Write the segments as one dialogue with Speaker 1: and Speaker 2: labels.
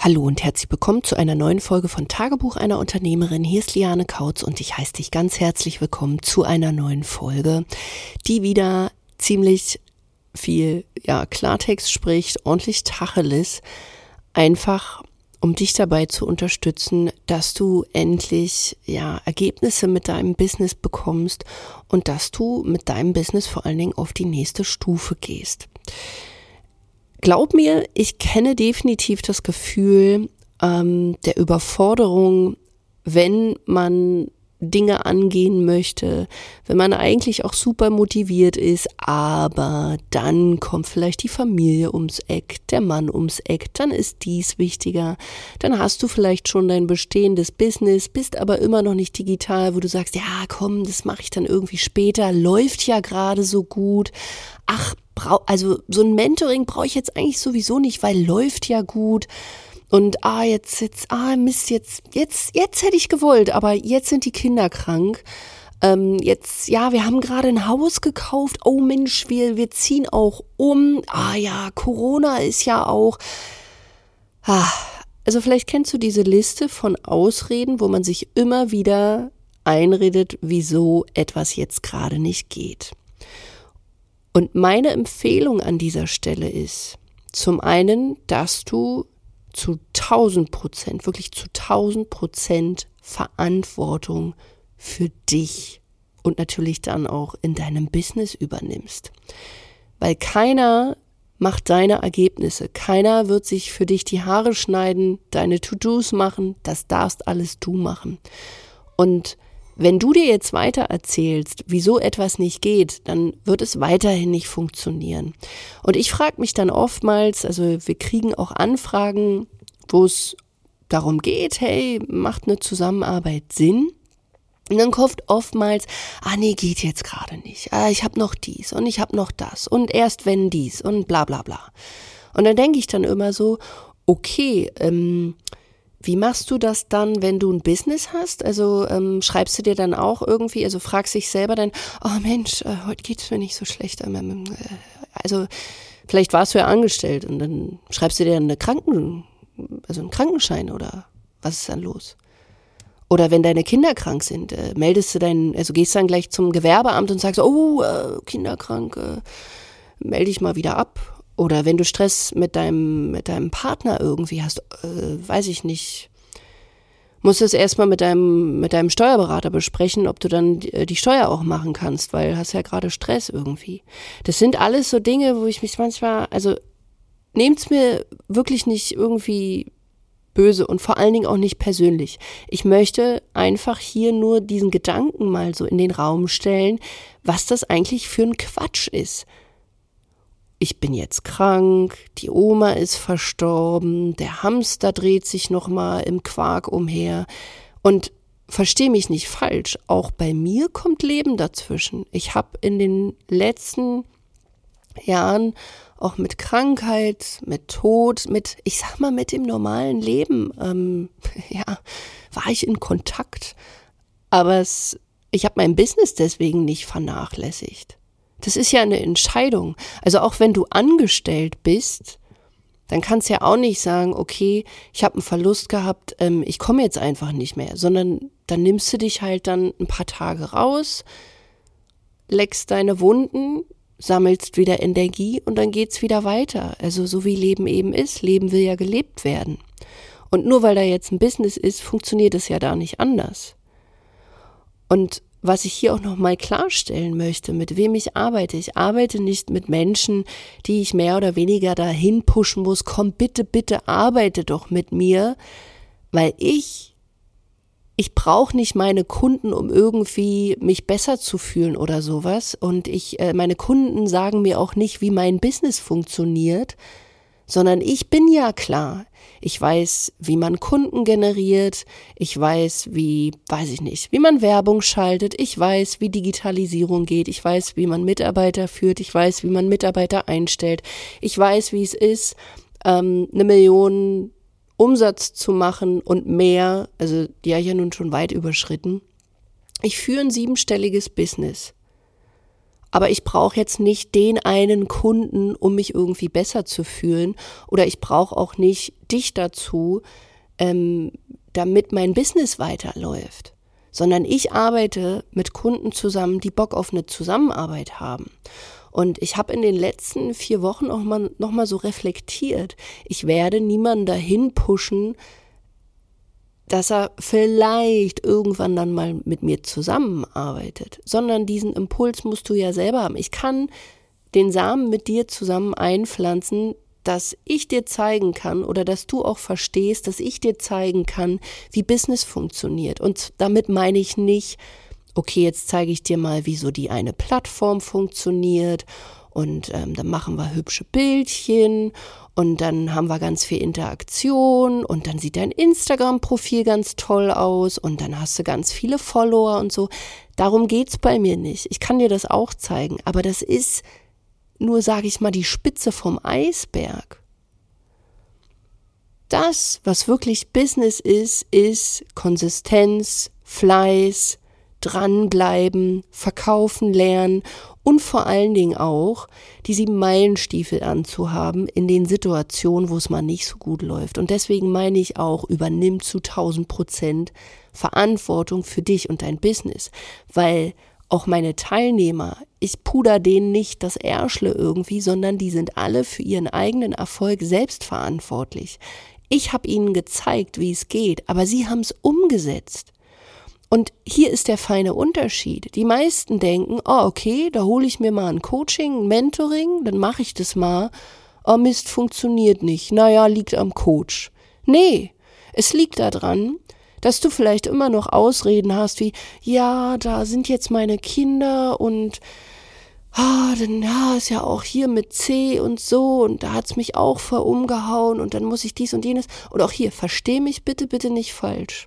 Speaker 1: Hallo und herzlich willkommen zu einer neuen Folge von Tagebuch einer Unternehmerin. Hier ist Liane Kautz und ich heiße dich ganz herzlich willkommen zu einer neuen Folge, die wieder ziemlich viel, ja, Klartext spricht, ordentlich Tacheles, einfach um dich dabei zu unterstützen, dass du endlich, ja, Ergebnisse mit deinem Business bekommst und dass du mit deinem Business vor allen Dingen auf die nächste Stufe gehst. Glaub mir, ich kenne definitiv das Gefühl ähm, der Überforderung, wenn man Dinge angehen möchte, wenn man eigentlich auch super motiviert ist, aber dann kommt vielleicht die Familie ums Eck, der Mann ums Eck, dann ist dies wichtiger, dann hast du vielleicht schon dein bestehendes Business, bist aber immer noch nicht digital, wo du sagst, ja komm, das mache ich dann irgendwie später, läuft ja gerade so gut, ach, also so ein Mentoring brauche ich jetzt eigentlich sowieso nicht, weil läuft ja gut. Und ah, jetzt, jetzt, ah, Mist, jetzt, jetzt, jetzt hätte ich gewollt, aber jetzt sind die Kinder krank. Ähm, jetzt, ja, wir haben gerade ein Haus gekauft. Oh Mensch, wir, wir ziehen auch um. Ah ja, Corona ist ja auch. Ah, also vielleicht kennst du diese Liste von Ausreden, wo man sich immer wieder einredet, wieso etwas jetzt gerade nicht geht. Und meine Empfehlung an dieser Stelle ist, zum einen, dass du zu 1000 Prozent, wirklich zu 1000 Prozent Verantwortung für dich und natürlich dann auch in deinem Business übernimmst. Weil keiner macht deine Ergebnisse. Keiner wird sich für dich die Haare schneiden, deine To-Dos machen. Das darfst alles du machen. Und wenn du dir jetzt weiter erzählst, wieso etwas nicht geht, dann wird es weiterhin nicht funktionieren. Und ich frage mich dann oftmals, also wir kriegen auch Anfragen, wo es darum geht, hey, macht eine Zusammenarbeit Sinn? Und dann kommt oftmals, ah nee, geht jetzt gerade nicht. Ah, ich habe noch dies und ich habe noch das und erst wenn dies und bla bla bla. Und dann denke ich dann immer so, okay, ähm, wie machst du das dann, wenn du ein Business hast? Also ähm, schreibst du dir dann auch irgendwie, also fragst dich selber dann, oh Mensch, äh, heute geht's mir nicht so schlecht. Ähm, ähm, äh, also vielleicht warst du ja angestellt und dann schreibst du dir eine Kranken, also einen Krankenschein oder was ist dann los? Oder wenn deine Kinder krank sind, äh, meldest du deinen, also gehst dann gleich zum Gewerbeamt und sagst, oh, äh, kinderkrank, äh, melde dich mal wieder ab oder wenn du Stress mit deinem, mit deinem Partner irgendwie hast, äh, weiß ich nicht, musst du es erstmal mit deinem, mit deinem Steuerberater besprechen, ob du dann die, äh, die Steuer auch machen kannst, weil hast ja gerade Stress irgendwie. Das sind alles so Dinge, wo ich mich manchmal, also nehmt's mir wirklich nicht irgendwie böse und vor allen Dingen auch nicht persönlich. Ich möchte einfach hier nur diesen Gedanken mal so in den Raum stellen, was das eigentlich für ein Quatsch ist ich bin jetzt krank, die Oma ist verstorben, der Hamster dreht sich noch mal im Quark umher und versteh mich nicht falsch, auch bei mir kommt Leben dazwischen. Ich habe in den letzten Jahren auch mit Krankheit, mit Tod, mit, ich sag mal, mit dem normalen Leben, ähm, ja, war ich in Kontakt. Aber es, ich habe mein Business deswegen nicht vernachlässigt. Das ist ja eine Entscheidung. Also auch wenn du angestellt bist, dann kannst du ja auch nicht sagen, okay, ich habe einen Verlust gehabt, ähm, ich komme jetzt einfach nicht mehr, sondern dann nimmst du dich halt dann ein paar Tage raus, leckst deine Wunden, sammelst wieder Energie und dann geht's wieder weiter. Also so wie Leben eben ist, Leben will ja gelebt werden. Und nur weil da jetzt ein Business ist, funktioniert es ja da nicht anders. Und was ich hier auch nochmal klarstellen möchte, mit wem ich arbeite. Ich arbeite nicht mit Menschen, die ich mehr oder weniger dahin pushen muss. Komm, bitte, bitte arbeite doch mit mir, weil ich, ich brauche nicht meine Kunden, um irgendwie mich besser zu fühlen oder sowas. Und ich, äh, meine Kunden sagen mir auch nicht, wie mein Business funktioniert, sondern ich bin ja klar. Ich weiß, wie man Kunden generiert. Ich weiß, wie, weiß ich nicht, wie man Werbung schaltet. Ich weiß, wie Digitalisierung geht. Ich weiß, wie man Mitarbeiter führt. Ich weiß, wie man Mitarbeiter einstellt. Ich weiß, wie es ist, ähm, eine Million Umsatz zu machen und mehr. Also, die habe ich ja nun schon weit überschritten. Ich führe ein siebenstelliges Business. Aber ich brauche jetzt nicht den einen Kunden, um mich irgendwie besser zu fühlen. Oder ich brauche auch nicht dich dazu, ähm, damit mein Business weiterläuft. Sondern ich arbeite mit Kunden zusammen, die Bock auf eine Zusammenarbeit haben. Und ich habe in den letzten vier Wochen auch mal, noch mal so reflektiert. Ich werde niemanden dahin pushen, dass er vielleicht irgendwann dann mal mit mir zusammenarbeitet, sondern diesen Impuls musst du ja selber haben. Ich kann den Samen mit dir zusammen einpflanzen, dass ich dir zeigen kann oder dass du auch verstehst, dass ich dir zeigen kann, wie Business funktioniert. Und damit meine ich nicht, okay, jetzt zeige ich dir mal, wie so die eine Plattform funktioniert und ähm, dann machen wir hübsche Bildchen und dann haben wir ganz viel Interaktion und dann sieht dein Instagram-Profil ganz toll aus und dann hast du ganz viele Follower und so. Darum geht's bei mir nicht. Ich kann dir das auch zeigen, aber das ist nur, sage ich mal, die Spitze vom Eisberg. Das, was wirklich Business ist, ist Konsistenz, Fleiß, dranbleiben, verkaufen lernen und vor allen Dingen auch die sieben Meilenstiefel anzuhaben in den Situationen, wo es mal nicht so gut läuft. Und deswegen meine ich auch, übernimm zu 1000 Prozent Verantwortung für dich und dein Business, weil auch meine Teilnehmer, ich puder denen nicht das Ärschle irgendwie, sondern die sind alle für ihren eigenen Erfolg selbst verantwortlich. Ich habe ihnen gezeigt, wie es geht, aber sie haben es umgesetzt. Und hier ist der feine Unterschied. Die meisten denken, oh okay, da hole ich mir mal ein Coaching, ein Mentoring, dann mache ich das mal. Oh Mist, funktioniert nicht. Naja, liegt am Coach. Nee, es liegt daran, dass du vielleicht immer noch Ausreden hast wie, ja, da sind jetzt meine Kinder und ah, dann ja, ist ja auch hier mit C und so und da hat's mich auch verumgehauen und dann muss ich dies und jenes. Und auch hier, versteh mich bitte, bitte nicht falsch.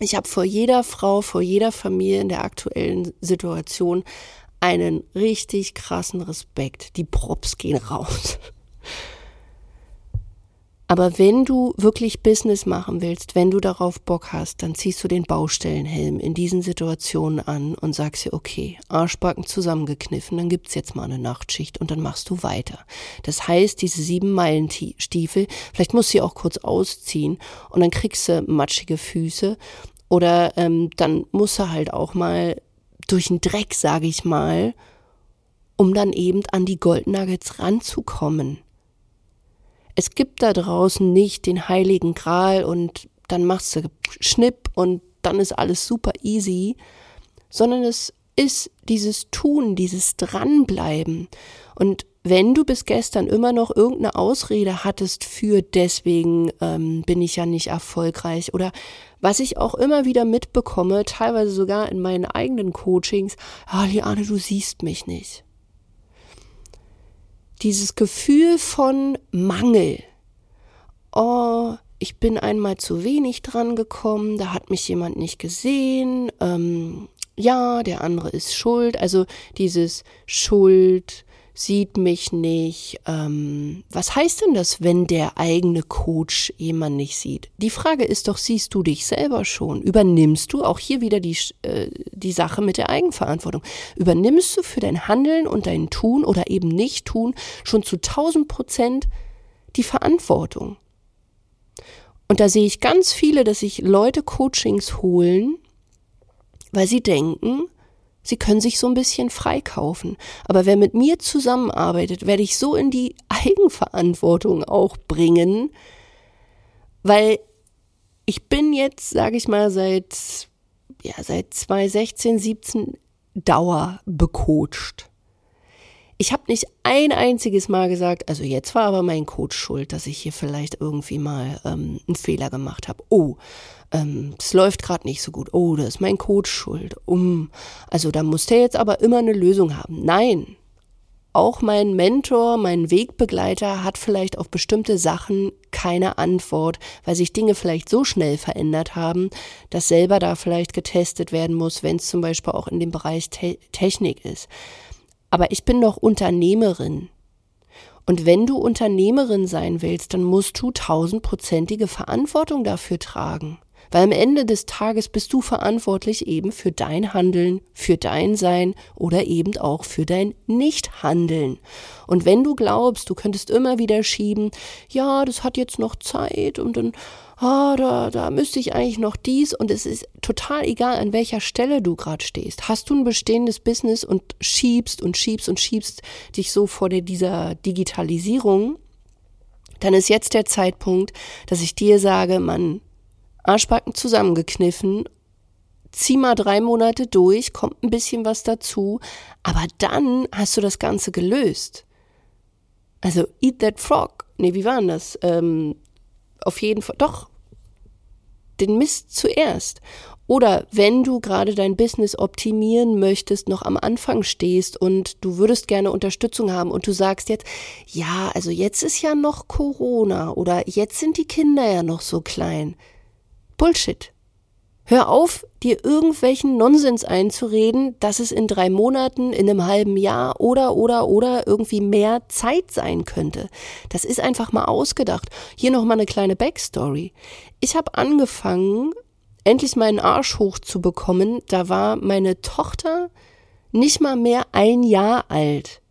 Speaker 1: Ich habe vor jeder Frau, vor jeder Familie in der aktuellen Situation einen richtig krassen Respekt. Die Props gehen raus. Aber wenn du wirklich Business machen willst, wenn du darauf Bock hast, dann ziehst du den Baustellenhelm in diesen Situationen an und sagst dir, okay, Arschbacken zusammengekniffen, dann gibt's jetzt mal eine Nachtschicht und dann machst du weiter. Das heißt, diese sieben Meilen Stiefel, vielleicht musst du sie auch kurz ausziehen und dann kriegst du matschige Füße oder ähm, dann musst du halt auch mal durch den Dreck, sage ich mal, um dann eben an die Goldnuggets ranzukommen es gibt da draußen nicht den heiligen Gral und dann machst du Schnipp und dann ist alles super easy, sondern es ist dieses Tun, dieses Dranbleiben. Und wenn du bis gestern immer noch irgendeine Ausrede hattest für deswegen ähm, bin ich ja nicht erfolgreich oder was ich auch immer wieder mitbekomme, teilweise sogar in meinen eigenen Coachings, ah, Liane, du siehst mich nicht dieses Gefühl von Mangel. Oh, ich bin einmal zu wenig dran gekommen, da hat mich jemand nicht gesehen, ähm, ja, der andere ist schuld, also dieses Schuld, sieht mich nicht. Ähm, was heißt denn das, wenn der eigene Coach jemand nicht sieht? Die Frage ist doch, siehst du dich selber schon? Übernimmst du auch hier wieder die, äh, die Sache mit der Eigenverantwortung? Übernimmst du für dein Handeln und dein Tun oder eben nicht tun schon zu 1000 Prozent die Verantwortung? Und da sehe ich ganz viele, dass sich Leute Coachings holen, weil sie denken, Sie können sich so ein bisschen freikaufen. Aber wer mit mir zusammenarbeitet, werde ich so in die Eigenverantwortung auch bringen, weil ich bin jetzt, sage ich mal, seit, ja, seit 2016, 17 Dauer becoacht. Ich habe nicht ein einziges Mal gesagt, also jetzt war aber mein Coach schuld, dass ich hier vielleicht irgendwie mal ähm, einen Fehler gemacht habe. Oh, ähm, es läuft gerade nicht so gut. Oh, da ist mein Coach schuld. Um, also da muss der jetzt aber immer eine Lösung haben. Nein. Auch mein Mentor, mein Wegbegleiter hat vielleicht auf bestimmte Sachen keine Antwort, weil sich Dinge vielleicht so schnell verändert haben, dass selber da vielleicht getestet werden muss, wenn es zum Beispiel auch in dem Bereich Te Technik ist. Aber ich bin doch Unternehmerin. Und wenn du Unternehmerin sein willst, dann musst du tausendprozentige Verantwortung dafür tragen. Weil am Ende des Tages bist du verantwortlich eben für dein Handeln, für dein Sein oder eben auch für dein Nichthandeln. Und wenn du glaubst, du könntest immer wieder schieben, ja, das hat jetzt noch Zeit und dann, ah, da, da müsste ich eigentlich noch dies und es ist total egal, an welcher Stelle du gerade stehst. Hast du ein bestehendes Business und schiebst und schiebst und schiebst dich so vor dieser Digitalisierung, dann ist jetzt der Zeitpunkt, dass ich dir sage, man, Arschbacken zusammengekniffen, zieh mal drei Monate durch, kommt ein bisschen was dazu, aber dann hast du das Ganze gelöst. Also eat that frog. Nee, wie war denn das? Ähm, auf jeden Fall, doch, den Mist zuerst. Oder wenn du gerade dein Business optimieren möchtest, noch am Anfang stehst und du würdest gerne Unterstützung haben und du sagst jetzt, ja, also jetzt ist ja noch Corona oder jetzt sind die Kinder ja noch so klein. Bullshit. Hör auf, dir irgendwelchen Nonsens einzureden, dass es in drei Monaten, in einem halben Jahr oder, oder, oder irgendwie mehr Zeit sein könnte. Das ist einfach mal ausgedacht. Hier nochmal eine kleine Backstory. Ich habe angefangen, endlich meinen Arsch hochzubekommen. Da war meine Tochter nicht mal mehr ein Jahr alt.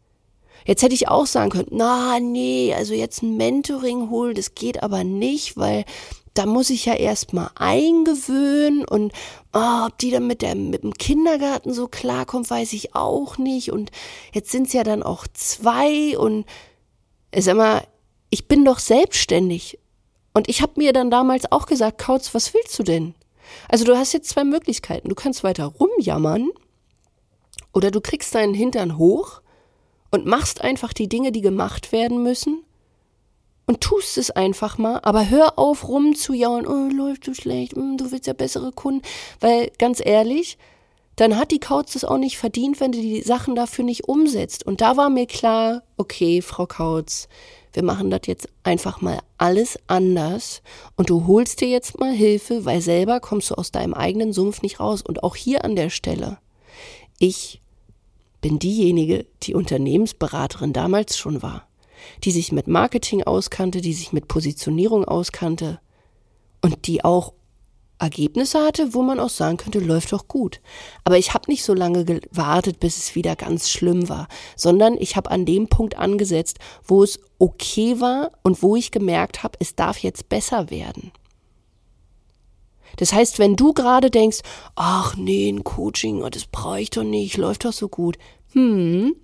Speaker 1: Jetzt hätte ich auch sagen können, na, nee, also jetzt ein Mentoring holen, das geht aber nicht, weil da muss ich ja erstmal eingewöhnen und oh, ob die dann mit, der, mit dem Kindergarten so klarkommt, weiß ich auch nicht. Und jetzt sind es ja dann auch zwei und sag mal, ich bin doch selbstständig. Und ich habe mir dann damals auch gesagt, Kautz, was willst du denn? Also du hast jetzt zwei Möglichkeiten. Du kannst weiter rumjammern oder du kriegst deinen Hintern hoch und machst einfach die Dinge, die gemacht werden müssen und tust es einfach mal, aber hör auf rumzujaulen, oh, läuft so schlecht, hm, du willst ja bessere Kunden, weil ganz ehrlich, dann hat die Kautz es auch nicht verdient, wenn du die Sachen dafür nicht umsetzt. Und da war mir klar, okay, Frau Kautz, wir machen das jetzt einfach mal alles anders und du holst dir jetzt mal Hilfe, weil selber kommst du aus deinem eigenen Sumpf nicht raus. Und auch hier an der Stelle, ich bin diejenige, die Unternehmensberaterin damals schon war die sich mit Marketing auskannte, die sich mit Positionierung auskannte und die auch Ergebnisse hatte, wo man auch sagen könnte, läuft doch gut. Aber ich habe nicht so lange gewartet, bis es wieder ganz schlimm war, sondern ich habe an dem Punkt angesetzt, wo es okay war und wo ich gemerkt habe, es darf jetzt besser werden. Das heißt, wenn du gerade denkst, ach nee, ein Coaching, das brauche ich doch nicht, läuft doch so gut. Hm,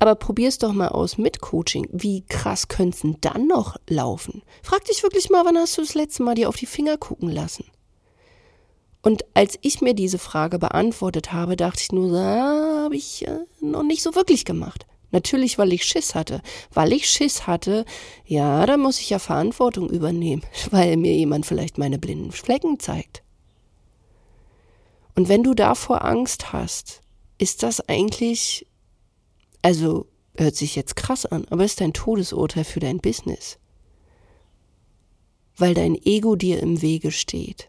Speaker 1: aber probier's doch mal aus mit Coaching. Wie krass könnte es denn dann noch laufen? Frag dich wirklich mal, wann hast du das letzte Mal dir auf die Finger gucken lassen? Und als ich mir diese Frage beantwortet habe, dachte ich nur, ah, habe ich äh, noch nicht so wirklich gemacht. Natürlich, weil ich Schiss hatte. Weil ich Schiss hatte, ja, da muss ich ja Verantwortung übernehmen, weil mir jemand vielleicht meine blinden Flecken zeigt. Und wenn du davor Angst hast, ist das eigentlich also hört sich jetzt krass an, aber ist ein Todesurteil für dein Business. Weil dein Ego dir im Wege steht.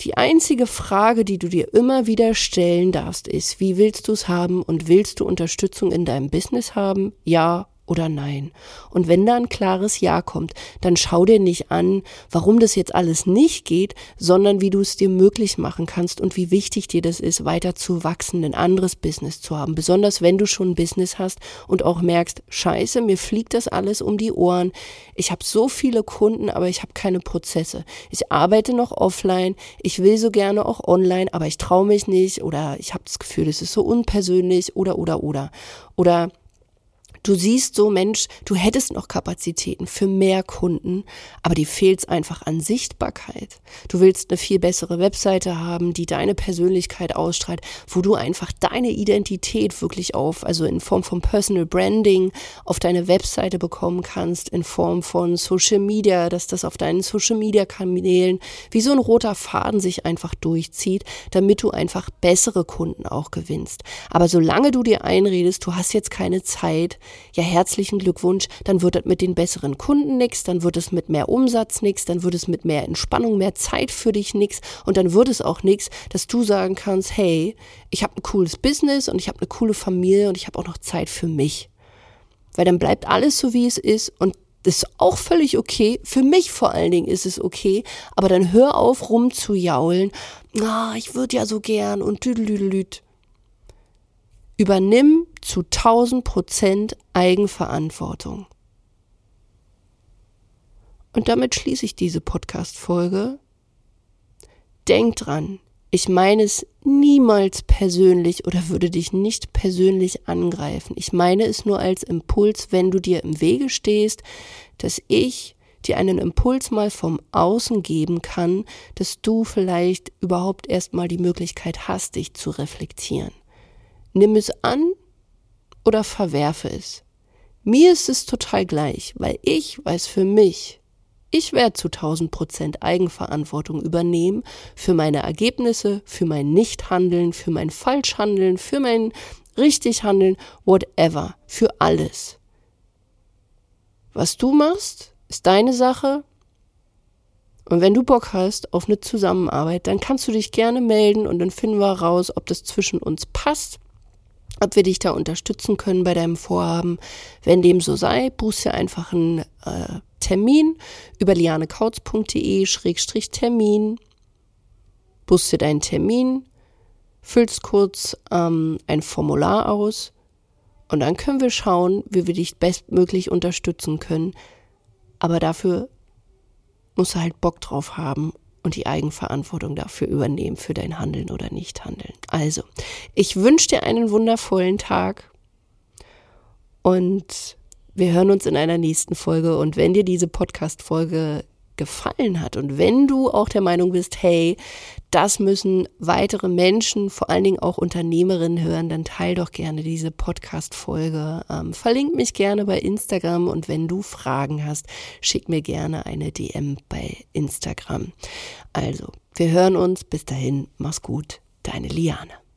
Speaker 1: Die einzige Frage, die du dir immer wieder stellen darfst, ist, wie willst du es haben und willst du Unterstützung in deinem Business haben? Ja oder nein. Und wenn da ein klares Ja kommt, dann schau dir nicht an, warum das jetzt alles nicht geht, sondern wie du es dir möglich machen kannst und wie wichtig dir das ist, weiter zu wachsen, ein anderes Business zu haben. Besonders wenn du schon ein Business hast und auch merkst, scheiße, mir fliegt das alles um die Ohren. Ich habe so viele Kunden, aber ich habe keine Prozesse. Ich arbeite noch offline, ich will so gerne auch online, aber ich traue mich nicht oder ich habe das Gefühl, es ist so unpersönlich oder oder oder. Oder Du siehst so, Mensch, du hättest noch Kapazitäten für mehr Kunden, aber die fehlt einfach an Sichtbarkeit. Du willst eine viel bessere Webseite haben, die deine Persönlichkeit ausstrahlt, wo du einfach deine Identität wirklich auf, also in Form von Personal Branding auf deine Webseite bekommen kannst, in Form von Social Media, dass das auf deinen Social Media Kanälen wie so ein roter Faden sich einfach durchzieht, damit du einfach bessere Kunden auch gewinnst. Aber solange du dir einredest, du hast jetzt keine Zeit, ja herzlichen Glückwunsch, dann wird es mit den besseren Kunden nichts, dann wird es mit mehr Umsatz nichts, dann wird es mit mehr Entspannung, mehr Zeit für dich nichts und dann wird es auch nichts, dass du sagen kannst, hey, ich habe ein cooles Business und ich habe eine coole Familie und ich habe auch noch Zeit für mich. Weil dann bleibt alles so, wie es ist und Das ist auch völlig okay. Für mich vor allen Dingen ist es okay. Aber dann hör auf, rumzujaulen. Ah, ich würde ja so gern und düdelüdelüt. Übernimm zu 1000 Prozent Eigenverantwortung. Und damit schließe ich diese Podcast-Folge. Denk dran, ich meine es niemals persönlich oder würde dich nicht persönlich angreifen. Ich meine es nur als Impuls, wenn du dir im Wege stehst, dass ich dir einen Impuls mal vom Außen geben kann, dass du vielleicht überhaupt erstmal die Möglichkeit hast, dich zu reflektieren. Nimm es an oder verwerfe es. Mir ist es total gleich, weil ich weiß für mich, ich werde zu 1000 Prozent Eigenverantwortung übernehmen für meine Ergebnisse, für mein Nichthandeln, für mein Falschhandeln, für mein Richtighandeln, whatever, für alles. Was du machst, ist deine Sache. Und wenn du Bock hast auf eine Zusammenarbeit, dann kannst du dich gerne melden und dann finden wir raus, ob das zwischen uns passt ob wir dich da unterstützen können bei deinem Vorhaben. Wenn dem so sei, buchst dir einfach einen äh, Termin über lianekautz.de-termin. Buchst dir deinen Termin, füllst kurz ähm, ein Formular aus und dann können wir schauen, wie wir dich bestmöglich unterstützen können. Aber dafür musst du halt Bock drauf haben und die Eigenverantwortung dafür übernehmen, für dein Handeln oder Nichthandeln. Also, ich wünsche dir einen wundervollen Tag und wir hören uns in einer nächsten Folge. Und wenn dir diese Podcast-Folge gefallen hat und wenn du auch der Meinung bist, hey, das müssen weitere Menschen, vor allen Dingen auch Unternehmerinnen hören, dann teil doch gerne diese Podcast-Folge. Ähm, verlink mich gerne bei Instagram und wenn du Fragen hast, schick mir gerne eine DM bei Instagram. Also, wir hören uns. Bis dahin, mach's gut. Deine Liane.